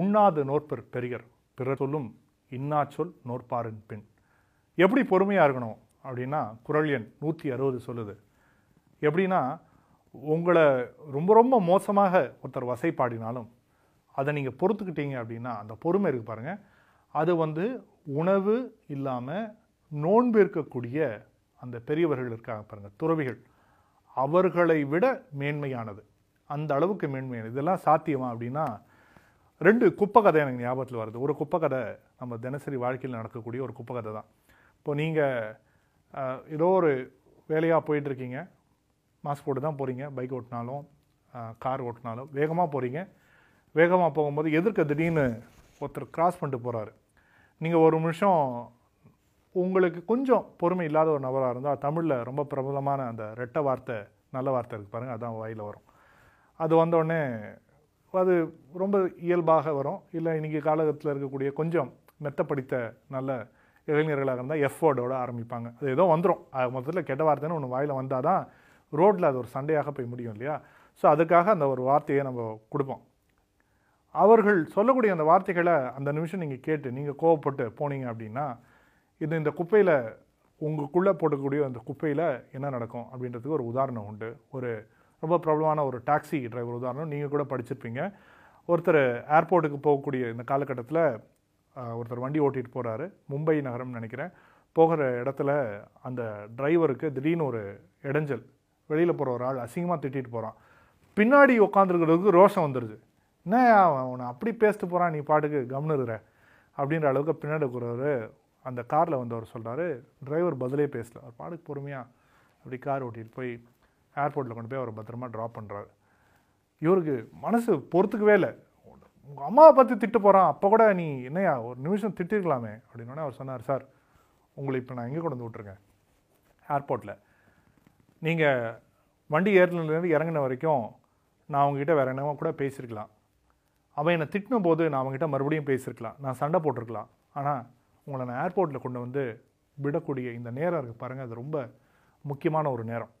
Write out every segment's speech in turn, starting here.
உண்ணாது நோற்பர் பெரியர் பிறர் சொல்லும் இன்னா சொல் நோற்பாரின் பின். எப்படி பொறுமையாக இருக்கணும் அப்படின்னா குரல் எண் நூற்றி அறுபது சொல்லுது. எப்படின்னா உங்களை ரொம்ப ரொம்ப மோசமாக ஒருத்தர் வசைப்பாடினாலும் அதை நீங்கள் பொறுத்துக்கிட்டீங்க அப்படின்னா அந்த பொறுமை இருக்கு பாருங்கள் அது வந்து உணவு இல்லாமல் நோன்பு இருக்கக்கூடிய அந்த பெரியவர்கள் இருக்காங்க பாருங்கள் துறவிகள். அவர்களை விட மேன்மையானது. அந்த அளவுக்கு மேன்மையானது. இதெல்லாம் சாத்தியமா அப்படின்னா ரெண்டு குப்பை கதை எனக்கு ஞாபகத்தில் வருது. ஒரு குப்பை கதை நம்ம தினசரி வாழ்க்கையில் நடக்கக்கூடிய ஒரு குப்பை கதை தான். இப்போ நீங்கள் ஏதோ ஒரு வேலையாக போயிட்டுருக்கீங்க. மாஸ்க் போட்டு தான் போகிறீங்க பைக் ஓட்டினாலும் கார் ஓட்டினாலும் வேகமாக போகிறீங்க வேகமாக போகும்போது எதிர்க்க திடீர்னு ஒருத்தர் கிராஸ் பண்ணிட்டு போகிறாரு நீங்கள் ஒரு நிமிஷம் உங்களுக்கு கொஞ்சம் பொறுமை இல்லாத ஒரு நபராக இருந்தால் தமிழில் ரொம்ப பிரபலமான அந்த ரெட்டை வார்த்தை நல்ல வார்த்தை இருக்குது பாருங்கள் அதான் வாயில் வரும். அது வந்தோடனே அது ரொம்ப இயல்பாக வரும். இல்லை இன்றைக்கி காலகட்டத்தில் இருக்கக்கூடிய கொஞ்சம் மெத்தப்படித்த நல்ல இளைஞர்களாக இருந்தால் எஃபோர்டோடு ஆரம்பிப்பாங்க. அது ஏதோ வந்துடும் அது மொத்தத்தில் கெட்ட வார்த்தைன்னு ஒன்று வாயில் வந்தால் தான் ரோட்டில் அது ஒரு சண்டையாக போய் முடியும் இல்லையா? ஸோ அதுக்காக அந்த ஒரு வார்த்தையை நம்ம கொடுப்போம். அவர்கள் சொல்லக்கூடிய அந்த வார்த்தைகளை அந்த நிமிஷம் நீங்கள் கேட்டு நீங்கள் கோவப்பட்டு போனீங்க அப்படின்னா இது இந்த குப்பையில் உங்களுக்குள்ளே போடக்கூடிய அந்த குப்பையில் என்ன நடக்கும் அப்படின்றதுக்கு ஒரு உதாரணம் உண்டு. ஒரு ரொம்ப பிரபலமான ஒரு டாக்ஸி டிரைவர் உதாரணம். நீங்கள் கூட படிச்சிருப்பீங்க. ஒருத்தர் ஏர்போர்ட்டுக்கு போகக்கூடிய இந்த காலகட்டத்தில் ஒருத்தர் வண்டி ஓட்டிகிட்டு போகிறாரு மும்பை நகரம்னு நினைக்கிறேன். போகிற இடத்துல அந்த டிரைவருக்கு திடீர்னு ஒரு இடைஞ்சல். வெளியில் போகிற ஒரு ஆள் அசிங்கமாக திட்டிட்டு போகிறான் பின்னாடி உட்காந்துருக்கிறதுக்கு ரோஷம் வந்துடுது என்ன அவனை அப்படி பேசிட்டு போகிறான் நீ பாட்டுக்கு கவனிருற அப்படின்ற அளவுக்கு பின்னாடி இருக்கிறவர் அந்த காரில் வந்தவர் சொல்கிறாரு டிரைவர் பதிலே பேசல. அவர் பாட்டுக்கு பொறுமையாக அப்படி கார் ஓட்டிகிட்டு போய் ஏர்போர்ட்டில் கொண்டு போய் அவர் பத்திரமா ட்ராப் பண்ணுறாரு இவருக்கு மனசு பொறுத்துக்கவே இல்லை. உங்கள் அம்மாவை பற்றி திட்டு போகிறான் அப்போ கூட நீ என்னையா ஒரு நிமிஷம் திட்டிருக்கலாமே அப்படின்னோடனே அவர் சொன்னார் சார் உங்களை இப்போ நான் எங்கே கொண்டு வந்து விட்ருக்கேன் ஏர்போர்ட்டில் நீங்கள் வண்டி ஏறினதுலேருந்து இறங்கின வரைக்கும் நான் அவங்ககிட்ட வேறு என்னவோ கூட பேசியிருக்கலாம் அவன் என்னை திட்டின போது நான் அவங்ககிட்ட மறுபடியும் பேசியிருக்கலாம் நான் சண்டை போட்டிருக்கலாம். ஆனால் உங்களை நான் ஏர்போர்ட்டில் கொண்டு வந்து விடக்கூடிய இந்த நேரம் இருக்குது பாருங்கள் அது ரொம்ப முக்கியமான ஒரு நேரம்.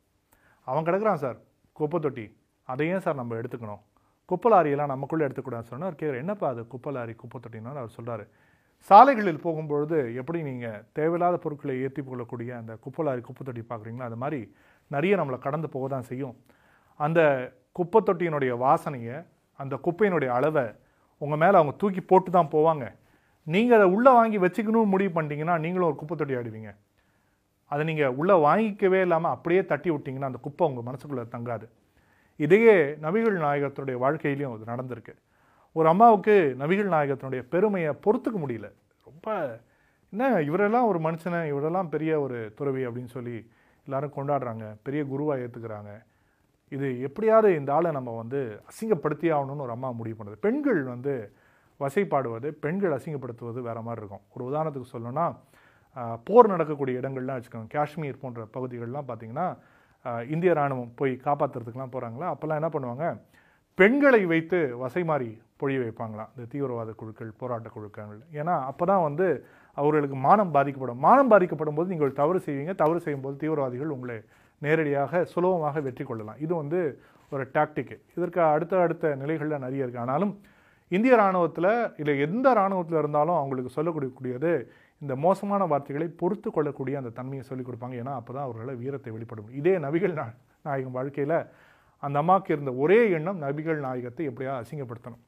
அவன் கிடக்குறான் சார் குப்பை தொட்டி. அதை ஏன் சார் நம்ம எடுத்துக்கணும். குப்பை லாரியெல்லாம் நமக்குள்ளே எடுத்துக்கூடாது சொன்னால் அவர் கேட்குற என்னப்பா அது குப்பை லாரி குப்பை தொட்டின்னு? அவர் சொல்கிறாரு சாலைகளில் போகும்பொழுது எப்படி நீங்கள் தேவையில்லாத பொருட்களை ஏற்றி கொள்ளக்கூடிய அந்த குப்பை லாரி குப்பை தொட்டி பார்க்குறீங்களோ அது மாதிரி நிறைய நம்மளை கடந்து போக தான் செய்யும். அந்த குப்பை தொட்டியினுடைய வாசனையை அந்த குப்பையினுடைய அளவை உங்கள் மேலே அவங்க தூக்கி போட்டு தான் போவாங்க. நீங்கள் அதை உள்ளே வாங்கி வச்சுக்கணும்னு முடிவு பண்ணிட்டீங்கன்னா நீங்களும் ஒரு குப்பை தொட்டி ஆடுவீங்க. அதை நீங்கள் உள்ளே வாங்கிக்கவே இல்லாமல் அப்படியே தட்டி விட்டிங்கன்னா அந்த குப்பை உங்கள் மனசுக்குள்ளே தங்காது. இதையே நபிகள் நாயகத்தினுடைய வாழ்க்கையிலையும் அது நடந்திருக்கு. ஒரு அம்மாவுக்கு நபிகள் நாயகத்தினுடைய பெருமையை பொறுத்துக்க முடியல. ரொம்ப என்ன இவரெல்லாம் ஒரு மனுஷனை இவரெல்லாம் பெரிய ஒரு துறவி அப்படின்னு சொல்லி எல்லாரும் கொண்டாடுறாங்க. பெரிய குருவாக ஏற்றுக்கிறாங்க இது எப்படியாவது இந்த ஆளை நம்ம வந்து அசிங்கப்படுத்தி ஆகணும்னு ஒரு அம்மா முடிவு பண்ணுது. பெண்கள் வந்து வசைப்பாடுவது பெண்கள் அசிங்கப்படுத்துவது வேறு மாதிரி இருக்கும். ஒரு உதாரணத்துக்கு சொல்லணும்னா போர் நடக்கக்கூடிய இடங்கள்லாம் வச்சுக்கோங்க. காஷ்மீர் போன்ற பகுதிகள்லாம் பார்த்தீங்கன்னா இந்திய ராணுவம் போய் காப்பாற்றுறதுக்குலாம் போகிறாங்களா அப்போல்லாம் என்ன பண்ணுவாங்க? பெண்களை வைத்து வசை மாறி பொழிய வைப்பாங்களாம். இந்த தீவிரவாத குழுக்கள் போராட்ட குழுக்கள். ஏன்னா அப்போ தான் வந்து அவர்களுக்கு மானம் பாதிக்கப்படும். மானம் பாதிக்கப்படும் போது நீங்கள் தவறு செய்வீங்க. தவறு செய்யும்போது தீவிரவாதிகள் உங்களை நேரடியாக சுலபமாக வெற்றி கொள்ளலாம். இது வந்து ஒரு டாக்டிக்கு இதற்கு அடுத்த அடுத்த நிலைகளில் நிறைய இருக்குது ஆனாலும் இந்திய இராணுவத்தில் இல்லை எந்த இராணுவத்தில் இருந்தாலும் அவங்களுக்கு சொல்லக்கூடியது இந்த மோசமான வார்த்தைகளை பொறுத்து கொள்ளக்கூடிய அந்த தன்மையை சொல்லிக் கொடுப்பாங்க. ஏன்னா அப்போ தான் அவர்களை வீரத்தை வெளிப்படும் இதே நபிகள் நாயகம் வாழ்க்கையில் அந்த அம்மாவுக்கு இருந்த ஒரே எண்ணம் நபிகள் நாயகத்தை எப்படியா அசிங்கப்படுத்தணும்.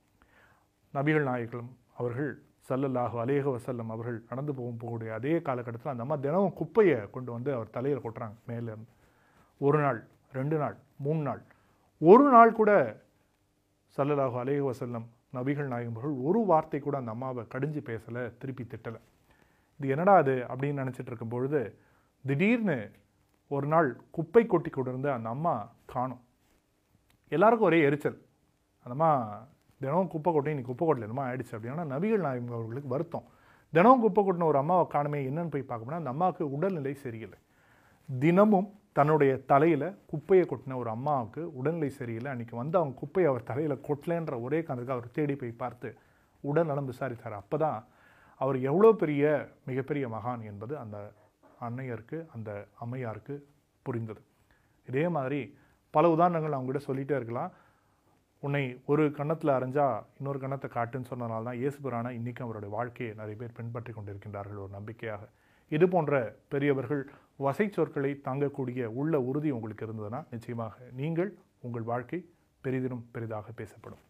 நபிகள் நாயகம் அவர்கள் சல்லல்லாஹு அலேஹ வசல்லம் அவர்கள் நடந்து போகும் போகக்கூடிய அதே காலகட்டத்தில் அந்த அம்மா தினமும் குப்பையை கொண்டு வந்து அவர் தலையில் கொட்டுறாங்க மேலேருந்து ஒரு நாள் ரெண்டு நாள் மூணு நாள். ஒரு நாள் கூட சல்லல்லாஹு அலேஹ வசல்லம் நபிகள் நாயகம் ஒரு வார்த்தை கூட அந்த அம்மாவை கடிஞ்சு பேசலை திருப்பி திட்டலை. இது என்னடா அது அப்படின்னு நினச்சிட்டு இருக்கும் பொழுது திடீர்னு ஒரு நாள் குப்பை கொட்டி கொண்டிருந்த அந்த அம்மா காணும். எல்லாருக்கும் ஒரே எரிச்சல். அந்தம்மா தினமும் குப்பை கொட்டி நீ குப்பை கொட்டல என்னமா ஆயிடுச்சு? அப்படின்னா நபிகள் நாயகம் அவர்களுக்கு வருத்தம். தினமும் குப்பை கொட்டின ஒரு அம்மாவை காணுமே என்னன்னு போய் பார்க்கணும்னா அந்த அம்மாவுக்கு உடல்நிலை சரியில்லை. தினமும் தன்னுடைய தலையில் குப்பையை கொட்டின ஒரு அம்மாவுக்கு உடல்நிலை சரியில்லை. அன்றைக்கி வந்து அவங்க குப்பையை அவர் தலையில் கொட்டலன்ற ஒரே காரணத்துக்கு அவர் தேடி போய் பார்த்து உடல் நலம் விசாரித்தார். அப்போ தான் அவர் எவ்வளோ பெரிய மிகப்பெரிய மகான் என்பது அந்த அன்னையருக்கு அந்த அம்மையாருக்கு புரிந்தது. இதே மாதிரி பல உதாரணங்கள் அவங்ககிட்ட சொல்லிகிட்டே இருக்கலாம். உன்னை ஒரு கன்னத்தில் அரைஞ்சா இன்னொரு கன்னத்தை காட்டுன்னு சொன்னனால தான் இயேசுபிரானா இன்றைக்கும் அவருடைய வாழ்க்கையை நிறைய பேர் பின்பற்றி கொண்டிருக்கின்றார்கள் ஒரு நம்பிக்கையாக. இது போன்ற பெரியவர்கள் வசை சொற்களை தாங்கக்கூடிய உள்ள உறுதி உங்களுக்கு இருந்ததுன்னா நிச்சயமாக நீங்கள் உங்கள் வாழ்க்கை பெரிதினும் பெரிதாக பேசப்படும்.